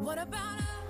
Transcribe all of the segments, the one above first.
What about us?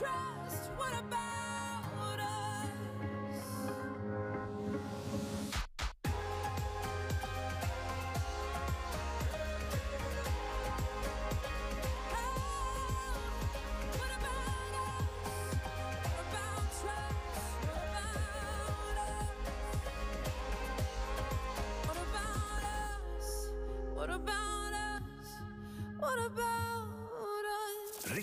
trust? What about us? What about us? What about trust? What about us? What about us? What about us? What about